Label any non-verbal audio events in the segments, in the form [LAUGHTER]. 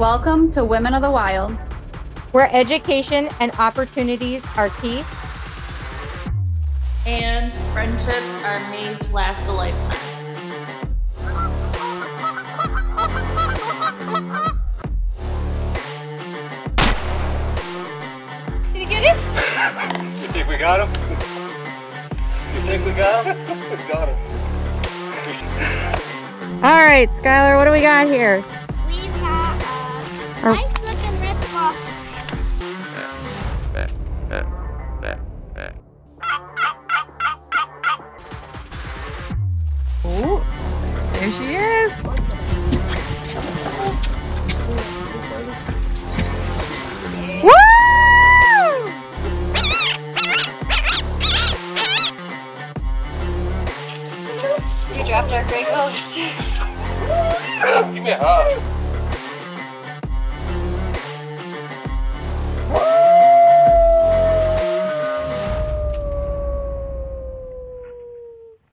Welcome to Women of the Wild, where education and opportunities are key. And friendships are made to last a lifetime. Did you get it? you think we got him? You think we got him? we [LAUGHS] got him. All right, Skylar, what do we got here? Oh. Nice looking rip off. Oh, there she is. Woo! You dropped our great ghost. Give me a hug.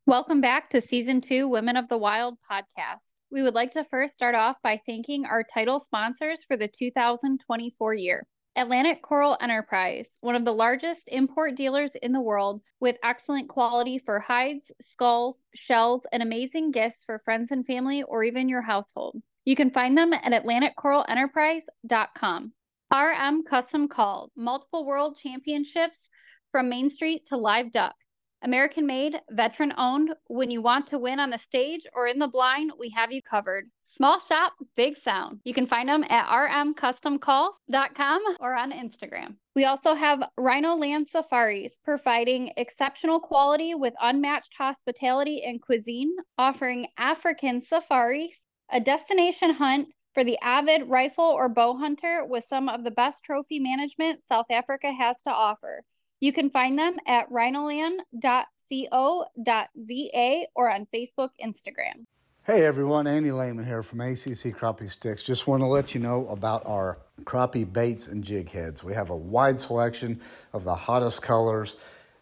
Welcome back to season two Women of the Wild podcast. We would like to first start off by thanking our title sponsors for the 2024 year. Atlantic Coral Enterprise, one of the largest import dealers in the world with excellent quality for hides, skulls, shells, and amazing gifts for friends and family or even your household. You can find them at AtlanticCoralEnterprise.com. RM Custom Call, multiple world championships from Main Street to Live Duck. American made, veteran owned. When you want to win on the stage or in the blind, we have you covered. Small shop, big sound. You can find them at rmcustomcall.com or on Instagram. We also have Rhino Land Safaris, providing exceptional quality with unmatched hospitality and cuisine, offering African safaris, a destination hunt for the avid rifle or bow hunter with some of the best trophy management South Africa has to offer. You can find them at rhinoland.co.za or on Facebook, Instagram. Hey everyone, Andy Lehman here from ACC Crappie Sticks. Just want to let you know about our crappie baits and jig heads. We have a wide selection of the hottest colors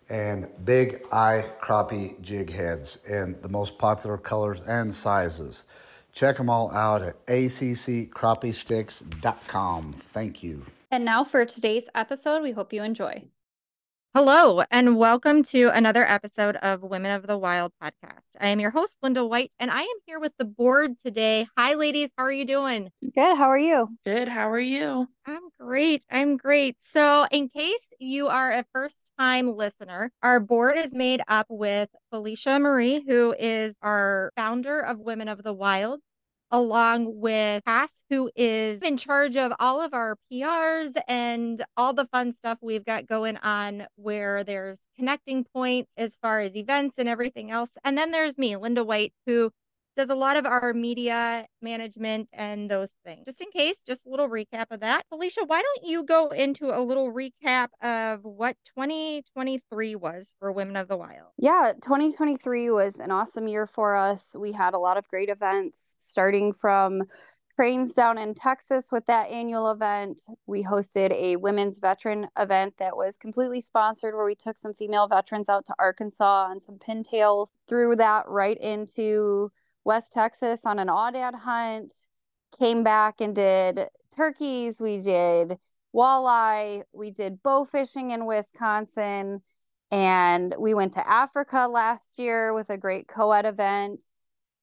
and big eye crappie jig heads in the most popular colors and sizes. Check them all out at accrappiesticks.com. Thank you. And now for today's episode, we hope you enjoy. Hello, and welcome to another episode of Women of the Wild podcast. I am your host, Linda White, and I am here with the board today. Hi, ladies. How are you doing? Good. How are you? Good. How are you? I'm great. I'm great. So, in case you are a first time listener, our board is made up with Felicia Marie, who is our founder of Women of the Wild along with Cass, who is in charge of all of our PRs and all the fun stuff we've got going on where there's connecting points as far as events and everything else. And then there's me, Linda White, who does a lot of our media management and those things. Just in case, just a little recap of that. Felicia, why don't you go into a little recap of what 2023 was for Women of the Wild? Yeah, 2023 was an awesome year for us. We had a lot of great events starting from Cranes down in Texas with that annual event. We hosted a women's veteran event that was completely sponsored where we took some female veterans out to Arkansas on some pintails, threw that right into West Texas on an aoudad hunt, came back and did turkeys, we did walleye, we did bow fishing in Wisconsin, and we went to Africa last year with a great co-ed event.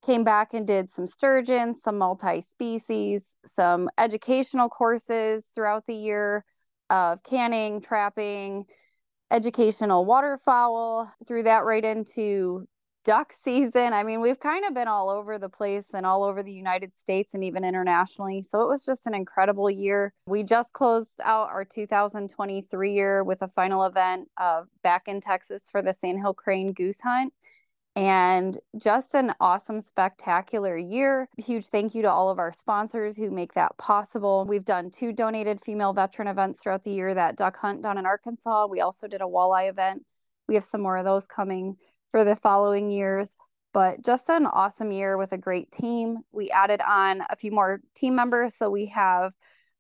Came back and did some sturgeon, some multi-species, some educational courses throughout the year of canning, trapping, educational waterfowl. Threw that right into duck season. I mean, we've kind of been all over the place and all over the United States and even internationally. So it was just an incredible year. We just closed out our 2023 year with a final event of back in Texas for the Sandhill Crane Goose Hunt. And just an awesome, spectacular year. Huge thank you to all of our sponsors who make that possible. We've done two donated female veteran events throughout the year that duck hunt down in Arkansas. We also did a walleye event. We have some more of those coming for the following years. But just an awesome year with a great team. We added on a few more team members. So we have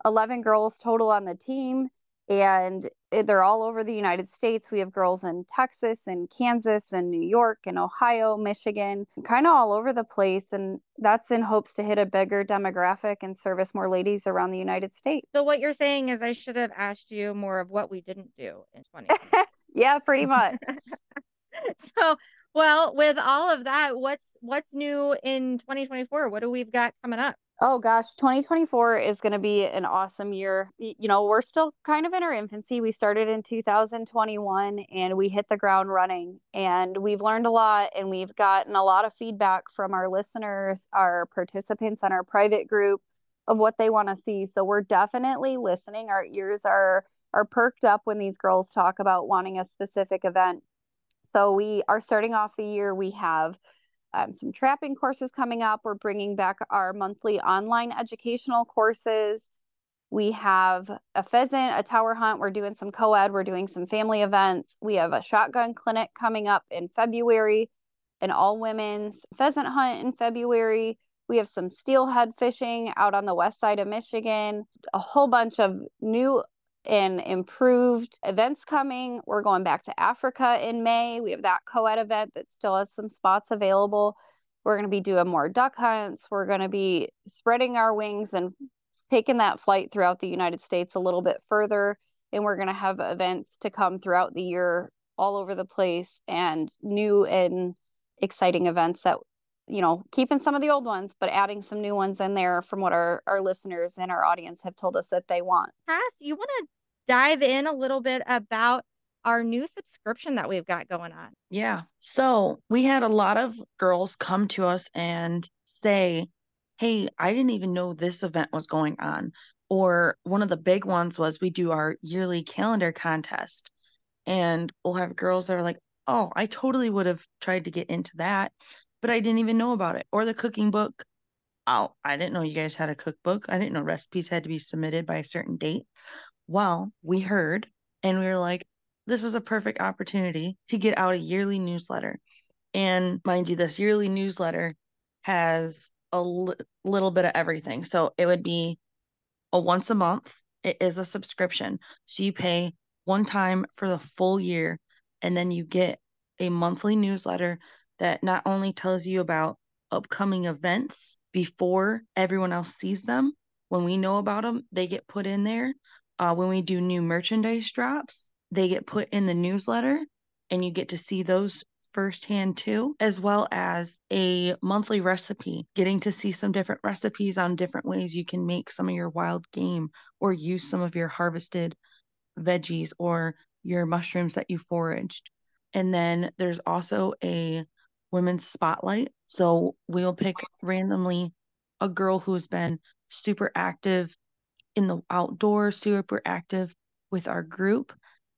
11 girls total on the team. and they're all over the United States. We have girls in Texas and Kansas and New York and Ohio, Michigan, kind of all over the place. And that's in hopes to hit a bigger demographic and service more ladies around the United States. So, what you're saying is, I should have asked you more of what we didn't do in 20. [LAUGHS] yeah, pretty much. [LAUGHS] [LAUGHS] so, well, with all of that, what's what's new in 2024? What do we've got coming up? Oh gosh, 2024 is going to be an awesome year. You know, we're still kind of in our infancy. We started in 2021 and we hit the ground running and we've learned a lot and we've gotten a lot of feedback from our listeners, our participants on our private group of what they want to see. So we're definitely listening. Our ears are are perked up when these girls talk about wanting a specific event. So we are starting off the year we have um, some trapping courses coming up. We're bringing back our monthly online educational courses. We have a pheasant, a tower hunt. We're doing some co ed. We're doing some family events. We have a shotgun clinic coming up in February, an all women's pheasant hunt in February. We have some steelhead fishing out on the west side of Michigan, a whole bunch of new and improved events coming. We're going back to Africa in May. We have that co ed event that still has some spots available. We're going to be doing more duck hunts. We're going to be spreading our wings and taking that flight throughout the United States a little bit further. And we're going to have events to come throughout the year all over the place and new and exciting events that you know keeping some of the old ones but adding some new ones in there from what our our listeners and our audience have told us that they want. Cass you want to dive in a little bit about our new subscription that we've got going on? Yeah. So we had a lot of girls come to us and say hey i didn't even know this event was going on. Or one of the big ones was we do our yearly calendar contest. And we'll have girls that are like oh i totally would have tried to get into that but I didn't even know about it. Or the cooking book. Oh, I didn't know you guys had a cookbook. I didn't know recipes had to be submitted by a certain date. Well, we heard and we were like, this is a perfect opportunity to get out a yearly newsletter. And mind you, this yearly newsletter has a little bit of everything. So it would be a once a month. It is a subscription. So you pay one time for the full year and then you get a monthly newsletter that not only tells you about upcoming events before everyone else sees them. When we know about them, they get put in there. Uh, when we do new merchandise drops, they get put in the newsletter, and you get to see those firsthand too, as well as a monthly recipe, getting to see some different recipes on different ways you can make some of your wild game or use some of your harvested veggies or your mushrooms that you foraged. And then there's also a women's spotlight. So we'll pick randomly a girl who's been super active in the outdoors, super active with our group,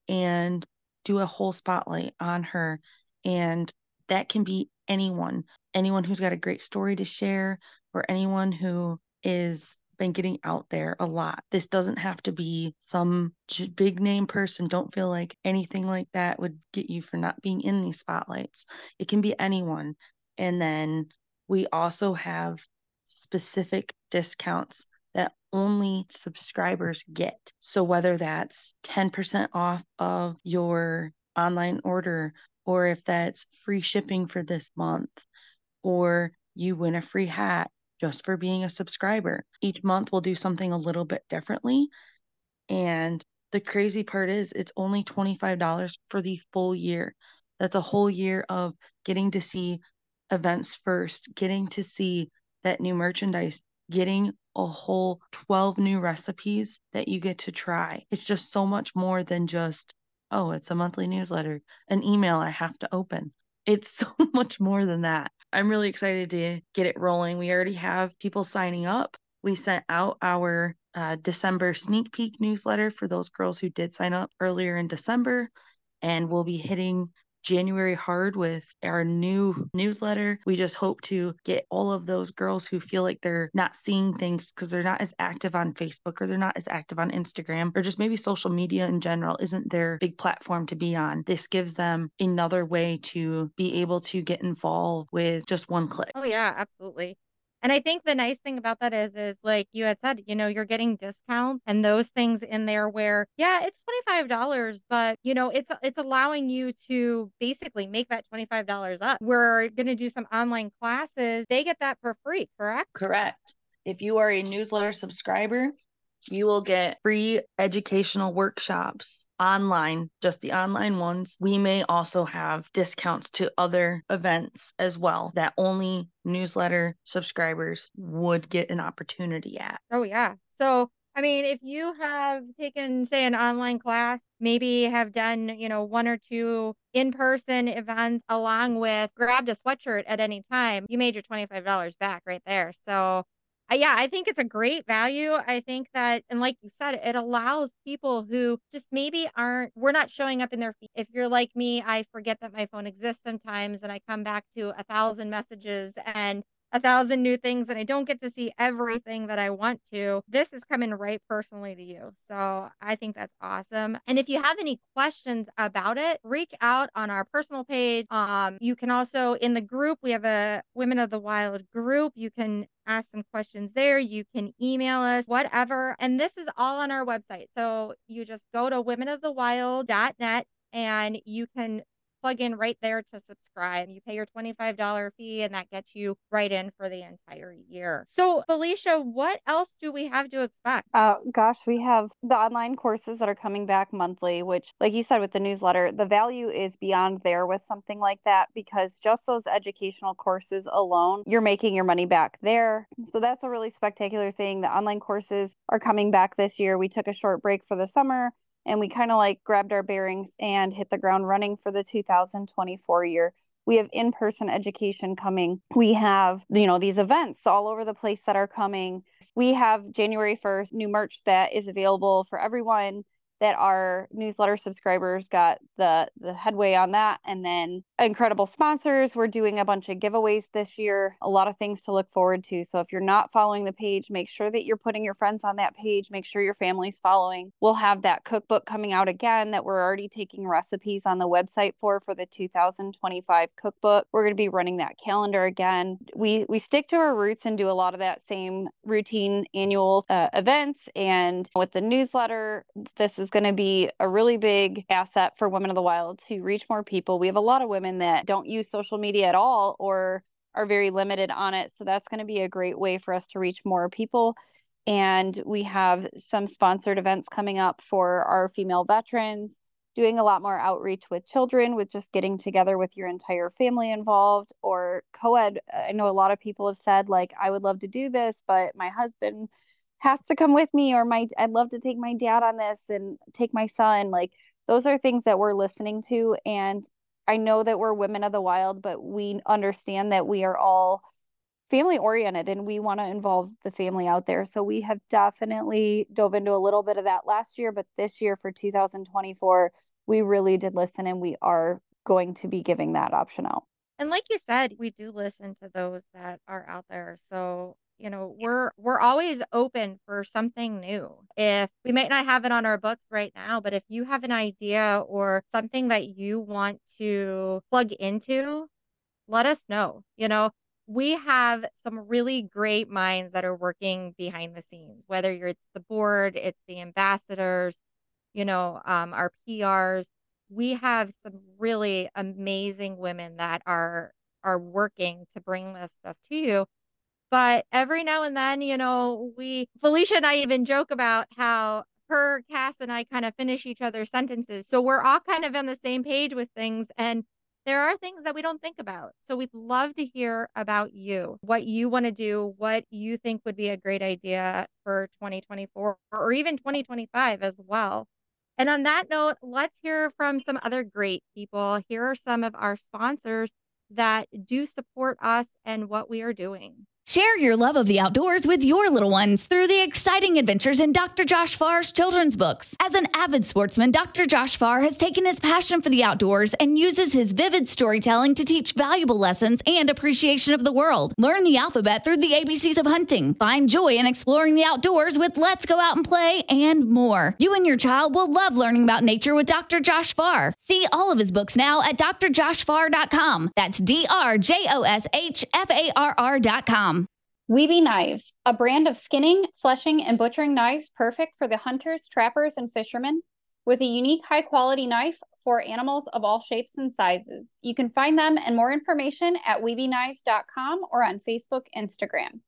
and do a whole spotlight on her. And that can be anyone, anyone who's got a great story to share, or anyone who is been getting out there a lot. This doesn't have to be some big name person. Don't feel like anything like that would get you for not being in these spotlights. It can be anyone. And then we also have specific discounts that only subscribers get. So whether that's 10% off of your online order, or if that's free shipping for this month, or you win a free hat just for being a subscriber. Each month we'll do something a little bit differently. And the crazy part is it's only $25 for the full year. That's a whole year of getting to see events first, getting to see that new merchandise, getting a whole 12 new recipes that you get to try. It's just so much more than just, oh, it's a monthly newsletter, an email I have to open. It's [LAUGHS] so much more than that. I'm really excited to get it rolling. We already have people signing up. We sent out our uh, December sneak peek newsletter for those girls who did sign up earlier in December. And we'll be hitting January hard with our new newsletter. We just hope to get all of those girls who feel like they're not seeing things because they're not as active on Facebook or they're not as active on Instagram or just maybe social media in general isn't their big platform to be on. This gives them another way to be able to get involved with just one click. Oh, yeah, absolutely. And I think the nice thing about that is, is like you had said, you know, you're getting discounts and those things in there where, yeah, it's $25, but you know, it's, it's allowing you to basically make that $25 up. We're going to do some online classes. They get that for free, correct? Correct. If you are a newsletter subscriber, you will get free educational workshops online, just the online ones. We may also have discounts to other events as well that only newsletter subscribers would get an opportunity at. Oh, yeah. So, I mean, if you have taken, say, an online class, maybe have done, you know, one or two in person events along with grabbed a sweatshirt at any time, you made your $25 back right there. So, yeah, I think it's a great value. I think that, and like you said, it allows people who just maybe aren't, we're not showing up in their feed. If you're like me, I forget that my phone exists sometimes and I come back to a thousand messages and a thousand new things and I don't get to see everything that I want to. This is coming right personally to you. So I think that's awesome. And if you have any questions about it, reach out on our personal page. Um, you can also in the group, we have a Women of the Wild group. You can ask some questions there. You can email us, whatever. And this is all on our website. So you just go to womenofthewild.net and you can plug in right there to subscribe. You pay your $25 fee and that gets you right in for the entire year. So, Felicia, what else do we have to expect? Uh, gosh, we have the online courses that are coming back monthly, which, like you said with the newsletter, the value is beyond there with something like that because just those educational courses alone, you're making your money back there. So, that's a really spectacular thing. The online courses are coming back this year. We took a short break for the summer and we kind of like grabbed our bearings and hit the ground running for the 2024 year. We have in-person education coming. We have you know these events all over the place that are coming. We have january 1st new merch that is available for everyone that our newsletter subscribers got the the headway on that. And then incredible sponsors. We're doing a bunch of giveaways this year a lot of things to look forward to. So if you're not following the page make sure that you're putting your friends on that page. Make sure your family's following. We'll have that cookbook coming out again that we're already taking recipes on the website for for the 2025 cookbook. We're going to be running that calendar again. We we stick to our roots and do a lot of that same routine annual uh, events. And with the newsletter this is is going to be a really big asset for Women of the Wild to reach more people. We have a lot of women that don't use social media at all or are very limited on it. So that's going to be a great way for us to reach more people. And we have some sponsored events coming up for our female veterans, doing a lot more outreach with children, with just getting together with your entire family involved or co ed. I know a lot of people have said, like, I would love to do this, but my husband has to come with me or my I'd love to take my dad on this and take my son like those are things that we're listening to and I know that we're women of the wild but we understand that we are all family oriented and we want to involve the family out there so we have definitely dove into a little bit of that last year but this year for 2024 we really did listen and we are going to be giving that option out and like you said, we do listen to those that are out there. So you know we're we're always open for something new. If we might not have it on our books right now but if you have an idea or something that you want to plug into let us know. You know we have some really great minds that are working behind the scenes whether you're it's the board it's the ambassadors you know um, our prs we have some really amazing women that are are working to bring this stuff to you but every now and then, you know, we, Felicia and I even joke about how her, Cass, and I kind of finish each other's sentences. So we're all kind of on the same page with things. And there are things that we don't think about. So we'd love to hear about you, what you want to do, what you think would be a great idea for 2024 or even 2025 as well. And on that note, let's hear from some other great people. Here are some of our sponsors that do support us and what we are doing. Share your love of the outdoors with your little ones through the exciting adventures in Dr. Josh Farr's children's books. As an avid sportsman, Dr. Josh Farr has taken his passion for the outdoors and uses his vivid storytelling to teach valuable lessons and appreciation of the world. Learn the alphabet through the ABCs of hunting. Find joy in exploring the outdoors with Let's Go Out and Play and more. You and your child will love learning about nature with Dr. Josh Farr. See all of his books now at drjoshfarr.com. That's D R J O S H F A R R.com. Weeby Knives, a brand of skinning, fleshing, and butchering knives perfect for the hunters, trappers, and fishermen, with a unique high quality knife for animals of all shapes and sizes. You can find them and more information at weebyknives.com or on Facebook, Instagram.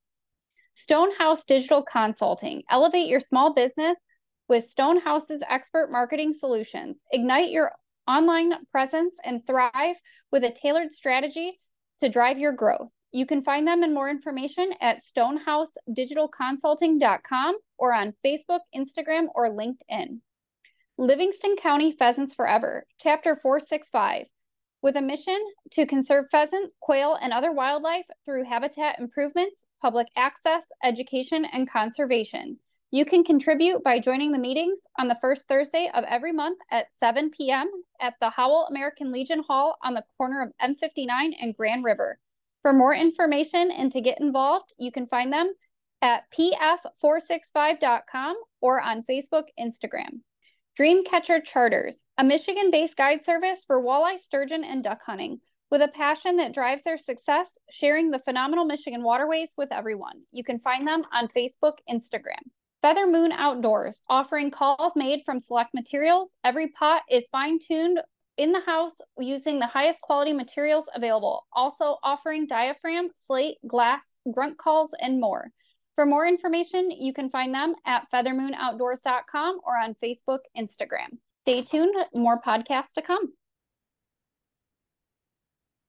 Stonehouse Digital Consulting. Elevate your small business with Stonehouse's expert marketing solutions. Ignite your online presence and thrive with a tailored strategy to drive your growth. You can find them and more information at stonehousedigitalconsulting.com or on Facebook, Instagram, or LinkedIn. Livingston County Pheasants Forever, Chapter 465, with a mission to conserve pheasant, quail, and other wildlife through habitat improvements, public access, education, and conservation. You can contribute by joining the meetings on the first Thursday of every month at 7 p.m. at the Howell American Legion Hall on the corner of M59 and Grand River. For more information and to get involved, you can find them at pf465.com or on Facebook, Instagram. Dreamcatcher Charters, a Michigan based guide service for walleye, sturgeon, and duck hunting, with a passion that drives their success, sharing the phenomenal Michigan waterways with everyone. You can find them on Facebook, Instagram. Feather Moon Outdoors, offering calls made from select materials. Every pot is fine tuned in the house using the highest quality materials available, also offering diaphragm, slate, glass, grunt calls, and more. For more information, you can find them at feathermoonoutdoors.com or on Facebook, Instagram. Stay tuned, more podcasts to come.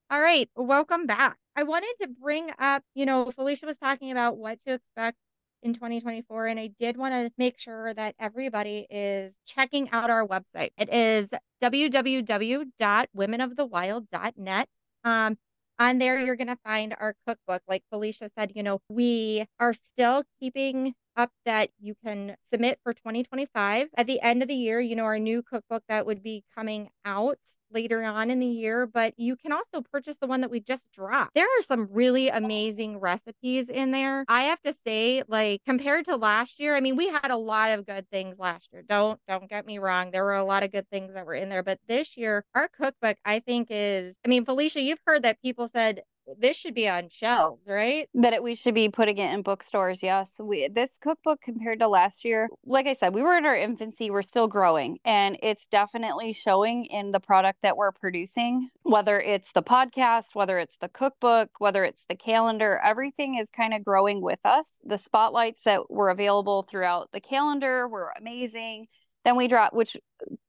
All right, welcome back. I wanted to bring up, you know, Felicia was talking about what to expect in 2024. And I did want to make sure that everybody is checking out our website. It is www.womenofthewild.net. Um, on there, you're going to find our cookbook. Like Felicia said, you know, we are still keeping up that you can submit for 2025. At the end of the year, you know, our new cookbook that would be coming out later on in the year, but you can also purchase the one that we just dropped. There are some really amazing recipes in there. I have to say, like compared to last year, I mean, we had a lot of good things last year. Don't don't get me wrong. There were a lot of good things that were in there, but this year our cookbook I think is I mean, Felicia, you've heard that people said this should be on shelves, right? That it, we should be putting it in bookstores. Yes, we this cookbook compared to last year, like I said, we were in our infancy. We're still growing, and it's definitely showing in the product that we're producing. Whether it's the podcast, whether it's the cookbook, whether it's the calendar, everything is kind of growing with us. The spotlights that were available throughout the calendar were amazing then we drop, which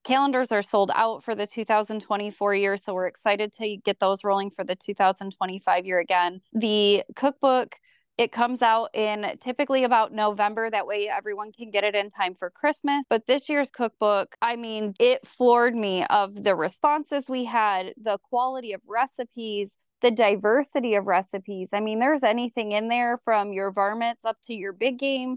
calendars are sold out for the 2024 year. So we're excited to get those rolling for the 2025 year again. The cookbook, it comes out in typically about November. That way everyone can get it in time for Christmas. But this year's cookbook, I mean, it floored me of the responses we had, the quality of recipes, the diversity of recipes. I mean, there's anything in there from your varmints up to your big game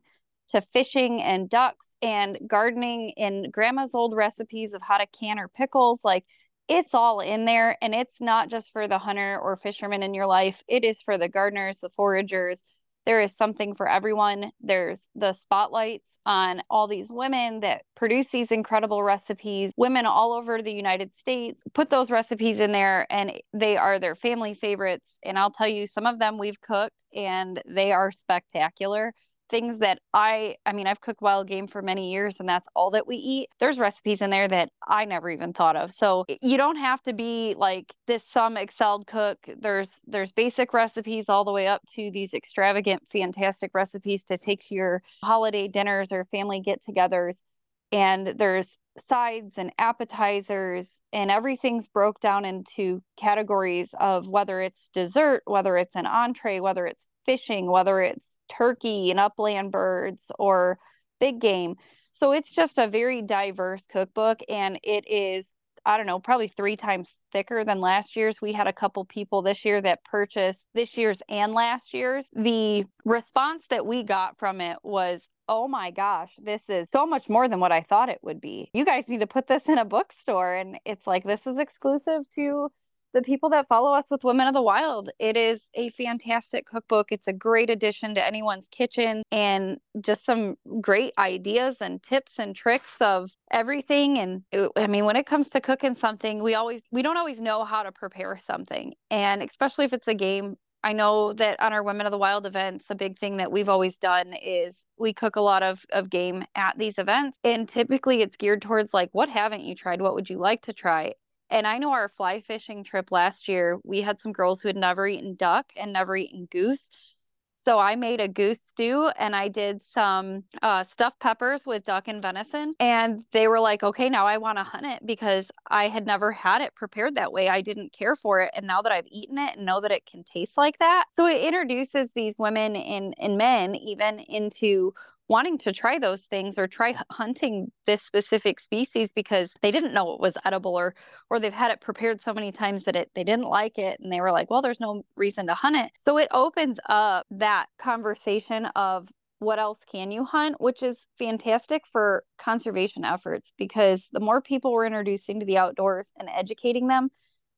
to fishing and ducks and gardening and grandma's old recipes of how to can or pickles like it's all in there and it's not just for the hunter or fisherman in your life it is for the gardeners the foragers. There is something for everyone. There's the spotlights on all these women that produce these incredible recipes women all over the united states. Put those recipes in there and they are their family favorites and i'll tell you some of them we've cooked and they are spectacular things that I I mean I've cooked wild game for many years and that's all that we eat. There's recipes in there that I never even thought of. So you don't have to be like this some excelled cook. There's there's basic recipes all the way up to these extravagant fantastic recipes to take to your holiday dinners or family get-togethers. And there's sides and appetizers and everything's broke down into categories of whether it's dessert, whether it's an entree, whether it's fishing, whether it's turkey and upland birds or big game. So it's just a very diverse cookbook and it is I don't know, probably three times thicker than last year's. We had a couple people this year that purchased this year's and last year's. The response that we got from it was, oh my gosh, this is so much more than what I thought it would be. You guys need to put this in a bookstore. And it's like, this is exclusive to the people that follow us with Women of the Wild. It is a fantastic cookbook. It's a great addition to anyone's kitchen and just some great ideas and tips and tricks of everything. And it, I mean, when it comes to cooking something, we always, we don't always know how to prepare something. And especially if it's a game I know that on our Women of the Wild events, the big thing that we've always done is we cook a lot of, of game at these events. And typically it's geared towards like, what haven't you tried? What would you like to try? And I know our fly fishing trip last year, we had some girls who had never eaten duck and never eaten goose. So I made a goose stew and I did some uh, stuffed peppers with duck and venison. And they were like, okay, now I want to hunt it because I had never had it prepared that way. I didn't care for it. And now that I've eaten it and know that it can taste like that. So it introduces these women and, and men even into wanting to try those things or try hunting this specific species because they didn't know it was edible or or they've had it prepared so many times that it they didn't like it and they were like well there's no reason to hunt it so it opens up that conversation of what else can you hunt which is fantastic for conservation efforts because the more people we're introducing to the outdoors and educating them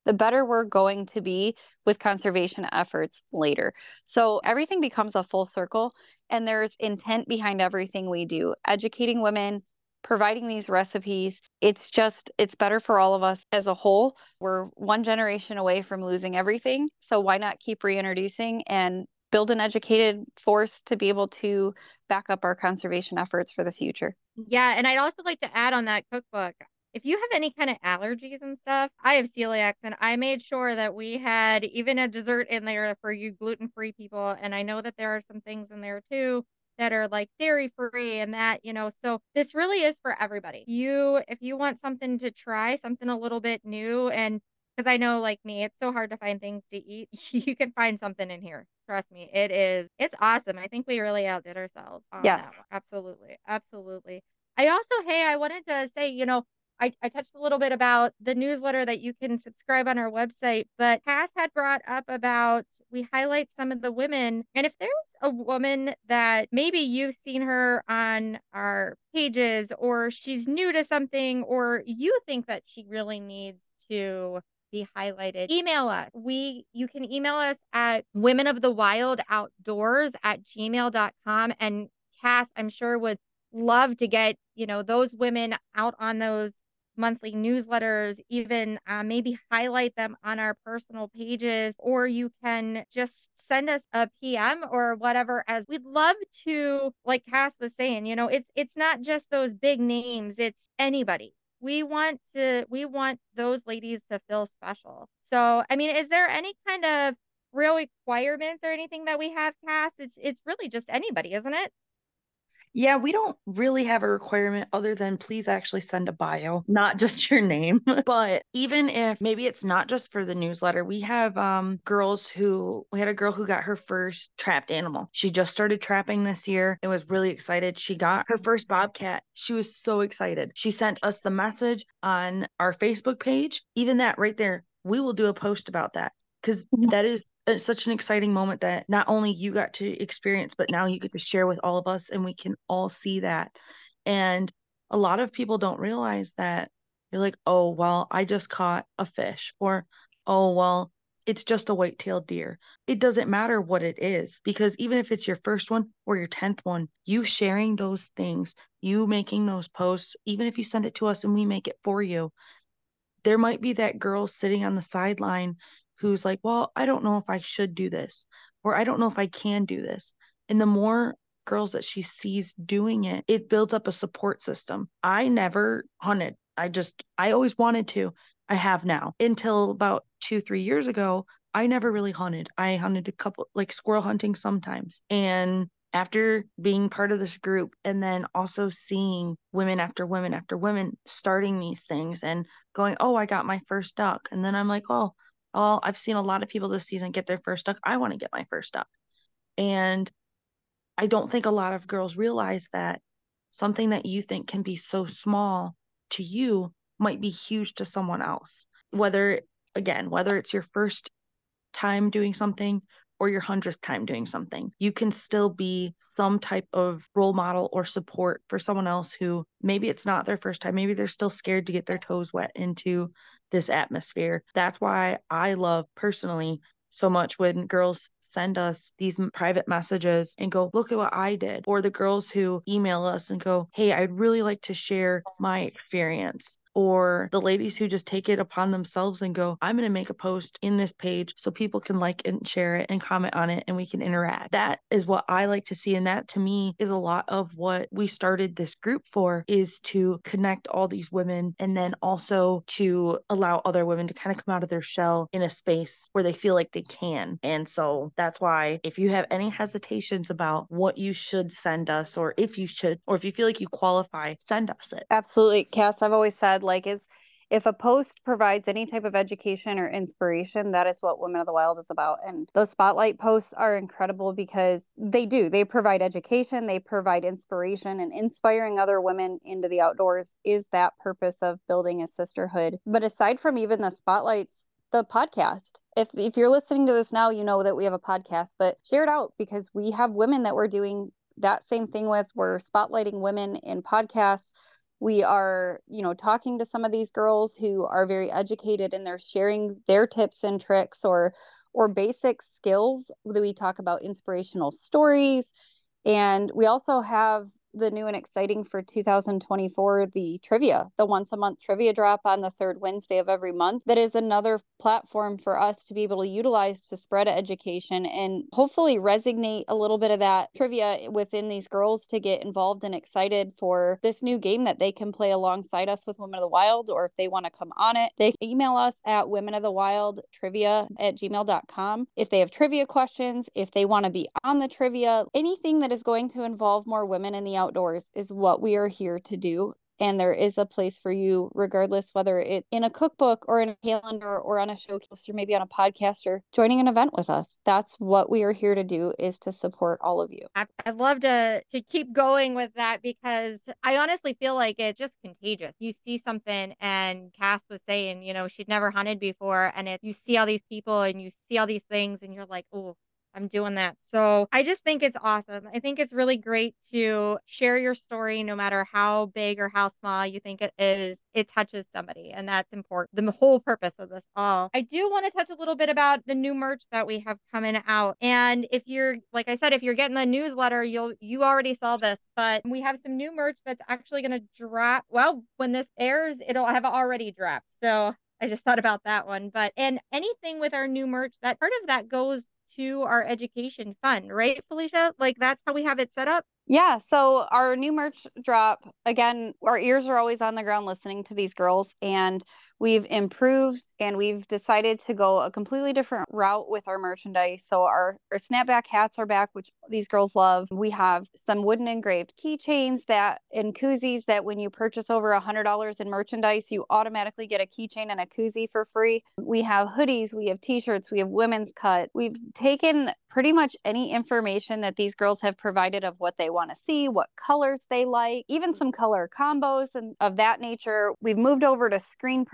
the better we're going to be with conservation efforts later. So everything becomes a full circle and there's intent behind everything we do. Educating women providing these recipes it's just it's better for all of us as a whole. We're one generation away from losing everything so why not keep reintroducing and build an educated force to be able to back up our conservation efforts for the future? Yeah and i'd also like to add on that cookbook if you have any kind of allergies and stuff, I have celiac and I made sure that we had even a dessert in there for you gluten free people. And I know that there are some things in there too that are like dairy free and that, you know, so this really is for everybody. You, if you want something to try, something a little bit new, and because I know like me, it's so hard to find things to eat, [LAUGHS] you can find something in here. Trust me, it is, it's awesome. I think we really outdid ourselves. yes. Absolutely. Absolutely. I also, hey, I wanted to say, you know, I, I touched a little bit about the newsletter that you can subscribe on our website, but Cass had brought up about we highlight some of the women. And if there's a woman that maybe you've seen her on our pages or she's new to something or you think that she really needs to be highlighted email us we you can email us at women of the wild outdoors at gmail.com and cass i'm sure would love to get you know those women out on those monthly newsletters, even uh, maybe highlight them on our personal pages, or you can just send us a PM or whatever as we'd love to like Cass was saying, you know, it's it's not just those big names, it's anybody. We want to we want those ladies to feel special. So, I mean, is there any kind of real requirements or anything that we have Cass? It's it's really just anybody, isn't it? Yeah, we don't really have a requirement other than please actually send a bio, not [LAUGHS] just your name. [LAUGHS] but even if maybe it's not just for the newsletter, we have um girls who we had a girl who got her first trapped animal. She just started trapping this year and was really excited. She got her first bobcat. She was so excited. She sent us the message on our Facebook page. Even that right there, we will do a post about that because that is it's such an exciting moment that not only you got to experience, but now you get to share with all of us and we can all see that. And a lot of people don't realize that you're like, oh, well, I just caught a fish, or oh, well, it's just a white-tailed deer. It doesn't matter what it is because even if it's your first one or your 10th one, you sharing those things, you making those posts, even if you send it to us and we make it for you, there might be that girl sitting on the sideline who's like, well, I don't know if I should do this, or I don't know if I can do this. And the more girls that she sees doing it, it builds up a support system. I never hunted. I just, I always wanted to. I have now until about two, three years ago. I never really hunted. I hunted a couple, like squirrel hunting sometimes. And after being part of this group and then also seeing women after women after women starting these things and going, oh, I got my first duck. And then I'm like, oh, oh, I've seen a lot of people this season get their first duck. I want to get my first duck. And I don't think a lot of girls realize that something that you think can be so small to you might be huge to someone else. Whether, again, whether it's your first time doing something or your hundredth time doing something, you can still be some type of role model or support for someone else who maybe it's not their first time. Maybe they're still scared to get their toes wet into this atmosphere. That's why I love personally so much when girls send us these private messages and go, look at what I did. Or the girls who email us and go, hey, I'd really like to share my experience. Or the ladies who just take it upon themselves and go, I'm going to make a post in this page so people can like and share it and comment on it and we can interact. That is what I like to see. And that to me is a lot of what we started this group for is to connect all these women and then also to allow other women to kind of come out of their shell in a space where they feel like they can. And so that's why if you have any hesitations about what you should send us or if you should, or if you feel like you qualify, send us it. Absolutely. Cass, I've always said, like, is if a post provides any type of education or inspiration, that is what Women of the Wild is about. And those spotlight posts are incredible because they do. They provide education, they provide inspiration, and inspiring other women into the outdoors is that purpose of building a sisterhood. But aside from even the spotlights, the podcast. If if you're listening to this now, you know that we have a podcast, but share it out because we have women that we're doing that same thing with. We're spotlighting women in podcasts we are you know talking to some of these girls who are very educated and they're sharing their tips and tricks or or basic skills that we talk about inspirational stories. And we also have the new and exciting for 2024 the trivia the once a month trivia drop on the third wednesday of every month. That is another platform for us to be able to utilize to spread education and hopefully resonate a little bit of that trivia within these girls to get involved and excited for this new game that they can play alongside us with women of the wild or if they want to come on it they email us at women of the wild trivia at gmail.com if they have trivia questions if they want to be on the trivia anything that is going to involve more women in the outdoors is what we are here to do. And there is a place for you regardless whether it's in a cookbook or in a calendar or on a showcase or maybe on a podcast or joining an event with us. That's what we are here to do is to support all of you. I'd love to to keep going with that because i honestly feel like it's just contagious. You see something and cass was saying you know she'd never hunted before. And it you see all these people and you see all these things and you're like oh I'm doing that. So I just think it's awesome. I think it's really great to share your story, no matter how big or how small you think it is. It touches somebody, and that's important. The whole purpose of this all. I do want to touch a little bit about the new merch that we have coming out. And if you're, like I said, if you're getting the newsletter, you'll you already saw this, but we have some new merch that's actually going to drop. Well, when this airs, it'll have already dropped. So I just thought about that one. But and anything with our new merch, that part of that goes to our education fund, right, Felicia? Like that's how we have it set up. Yeah. So our new merch drop, again, our ears are always on the ground listening to these girls. And we've improved and we've decided to go a completely different route with our merchandise. So our, our snapback hats are back, which these girls love. We have some wooden engraved keychains that and koozies that when you purchase over a hundred dollars in merchandise, you automatically get a keychain and a koozie for free. We have hoodies, we have t-shirts, we have women's cut. We've taken pretty much any information that these girls have provided of what they want to see, what colors they like, even some color combos and of that nature. We've moved over to screen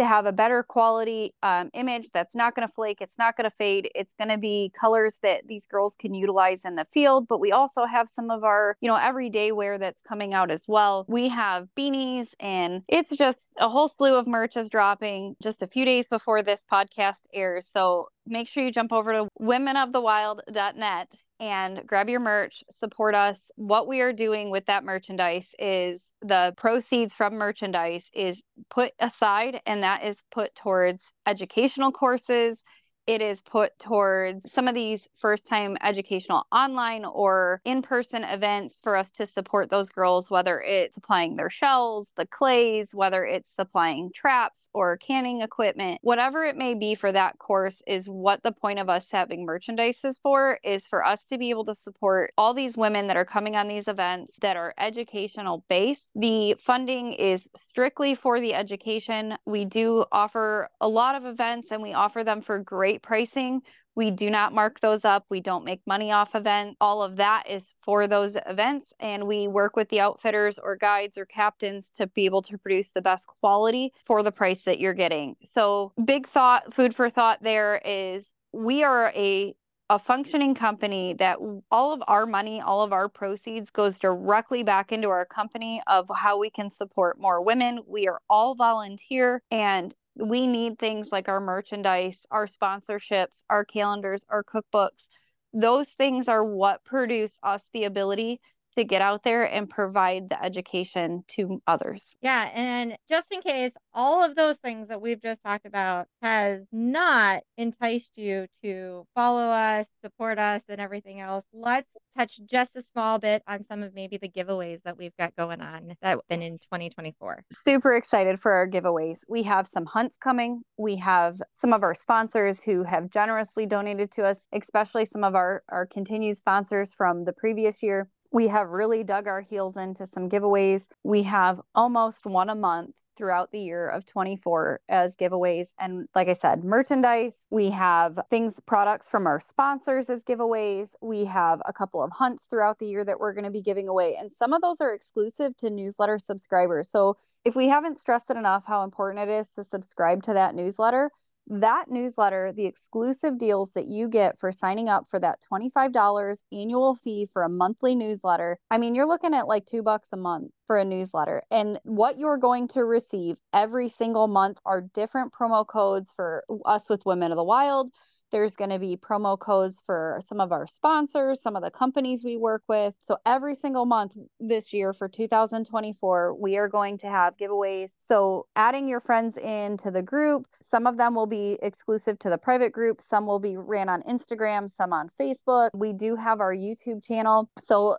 to have a better quality um, image that's not going to flake, it's not going to fade, it's going to be colors that these girls can utilize in the field. But we also have some of our, you know, everyday wear that's coming out as well. We have beanies, and it's just a whole slew of merch is dropping just a few days before this podcast airs. So make sure you jump over to womenofthewild.net and grab your merch, support us. What we are doing with that merchandise is the proceeds from merchandise is put aside and that is put towards educational courses it is put towards some of these first time educational online or in person events for us to support those girls, whether it's supplying their shells, the clays, whether it's supplying traps or canning equipment, whatever it may be for that course is what the point of us having merchandise is for, is for us to be able to support all these women that are coming on these events that are educational based. The funding is strictly for the education. We do offer a lot of events and we offer them for great pricing. We do not mark those up. We don't make money off event. All of that is for those events. And we work with the outfitters or guides or captains to be able to produce the best quality for the price that you're getting. So, big thought, food for thought there is we are a a functioning company that all of our money, all of our proceeds goes directly back into our company of how we can support more women. We are all volunteer and we need things like our merchandise, our sponsorships, our calendars, our cookbooks. Those things are what produce us the ability to get out there and provide the education to others. Yeah. And just in case all of those things that we've just talked about has not enticed you to follow us, support us, and everything else, let's touch just a small bit on some of maybe the giveaways that we've got going on that been in 2024. Super excited for our giveaways. We have some hunts coming. We have some of our sponsors who have generously donated to us, especially some of our, our continued sponsors from the previous year. We have really dug our heels into some giveaways. We have almost one a month throughout the year of 24 as giveaways. And like I said, merchandise, we have things, products from our sponsors as giveaways. We have a couple of hunts throughout the year that we're going to be giving away. And some of those are exclusive to newsletter subscribers. So if we haven't stressed it enough how important it is to subscribe to that newsletter, that newsletter, the exclusive deals that you get for signing up for that $25 annual fee for a monthly newsletter. I mean, you're looking at like two bucks a month for a newsletter. And what you're going to receive every single month are different promo codes for us with Women of the Wild, there's going to be promo codes for some of our sponsors, some of the companies we work with. So every single month this year for 2024, we are going to have giveaways. So adding your friends into the group, some of them will be exclusive to the private group, some will be ran on Instagram, some on Facebook. We do have our YouTube channel. So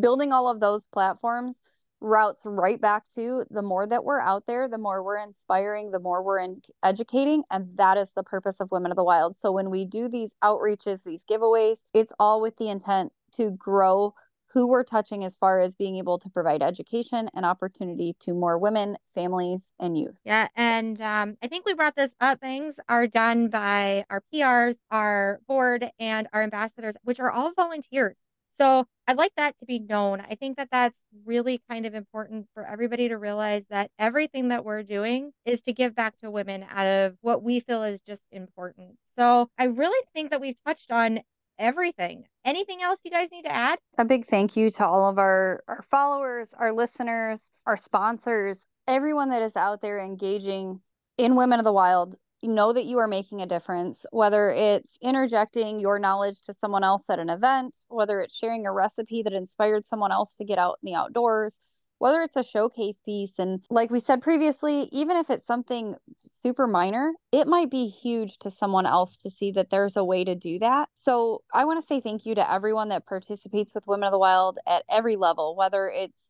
building all of those platforms routes right back to the more that we're out there, the more we're inspiring, the more we're in educating. And that is the purpose of Women of the Wild. So when we do these outreaches, these giveaways, it's all with the intent to grow who we're touching as far as being able to provide education and opportunity to more women, families, and youth. Yeah. And um, I think we brought this up. Things are done by our PRs, our board, and our ambassadors, which are all volunteers. So I'd like that to be known. I think that that's really kind of important for everybody to realize that everything that we're doing is to give back to women out of what we feel is just important. So I really think that we've touched on everything. Anything else you guys need to add? A big thank you to all of our, our followers, our listeners, our sponsors, everyone that is out there engaging in Women of the Wild know that you are making a difference, whether it's interjecting your knowledge to someone else at an event, whether it's sharing a recipe that inspired someone else to get out in the outdoors, whether it's a showcase piece. And like we said previously, even if it's something super minor, it might be huge to someone else to see that there's a way to do that. So I want to say thank you to everyone that participates with Women of the Wild at every level, whether it's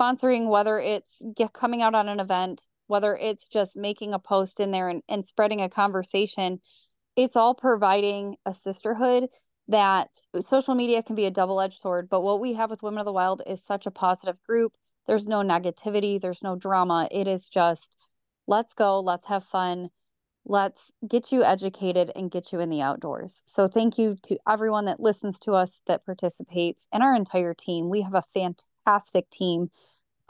sponsoring, whether it's coming out on an event, whether it's just making a post in there and, and spreading a conversation, it's all providing a sisterhood that social media can be a double edged sword. But what we have with Women of the Wild is such a positive group. There's no negativity, there's no drama. It is just let's go, let's have fun, let's get you educated and get you in the outdoors. So, thank you to everyone that listens to us, that participates, and our entire team. We have a fantastic team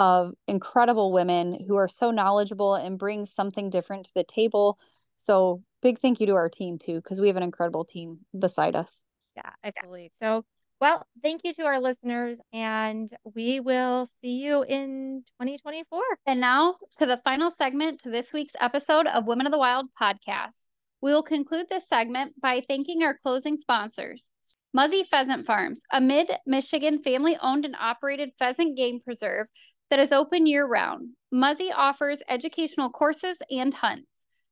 of incredible women who are so knowledgeable and bring something different to the table. So big thank you to our team too, because we have an incredible team beside us. Yeah, absolutely. So well, thank you to our listeners, and we will see you in 2024. And now to the final segment to this week's episode of Women of the Wild podcast. We will conclude this segment by thanking our closing sponsors Muzzy Pheasant Farms, a mid Michigan family owned and operated pheasant game preserve that is open year round. Muzzy offers educational courses and hunts.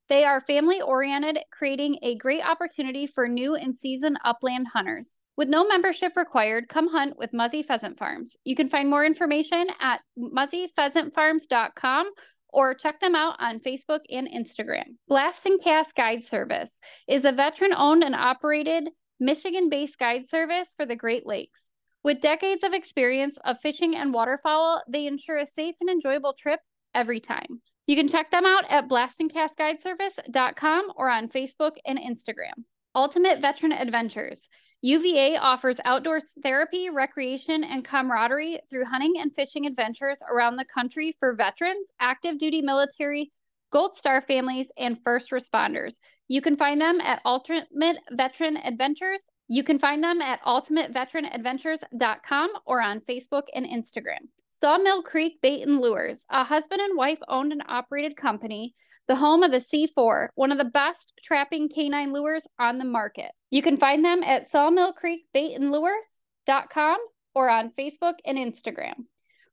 They are family oriented, creating a great opportunity for new and seasoned upland hunters. With no membership required, come hunt with Muzzy Pheasant Farms. You can find more information at muzzypheasantfarms.com or check them out on Facebook and Instagram. Blast and Cast Guide Service is a veteran owned and operated Michigan based guide service for the Great Lakes. With decades of experience of fishing and waterfowl, they ensure a safe and enjoyable trip every time. You can check them out at blastandcastguideservice.com or on Facebook and Instagram. Ultimate Veteran Adventures. UVA offers outdoor therapy, recreation, and camaraderie through hunting and fishing adventures around the country for veterans, active duty military, Gold Star families, and first responders. You can find them at Ultimate Veteran Adventures you can find them at ultimateveteranadventures.com or on Facebook and Instagram. Sawmill Creek Bait and Lures, a husband and wife owned and operated company, the home of the C4, one of the best trapping canine lures on the market. You can find them at Sawmill Creek Bait or on Facebook and Instagram.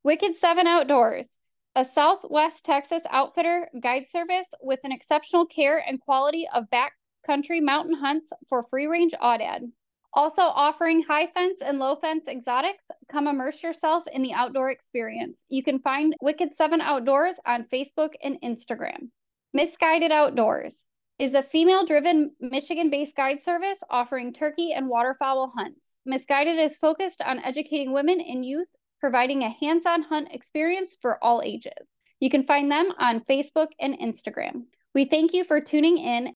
Wicked 7 Outdoors, a Southwest Texas outfitter guide service with an exceptional care and quality of backcountry mountain hunts for free range aoudad. Also offering high fence and low fence exotics, come immerse yourself in the outdoor experience. You can find Wicked 7 Outdoors on Facebook and Instagram. Misguided Outdoors is a female driven Michigan based guide service offering turkey and waterfowl hunts. Misguided is focused on educating women and youth, providing a hands on hunt experience for all ages. You can find them on Facebook and Instagram. We thank you for tuning in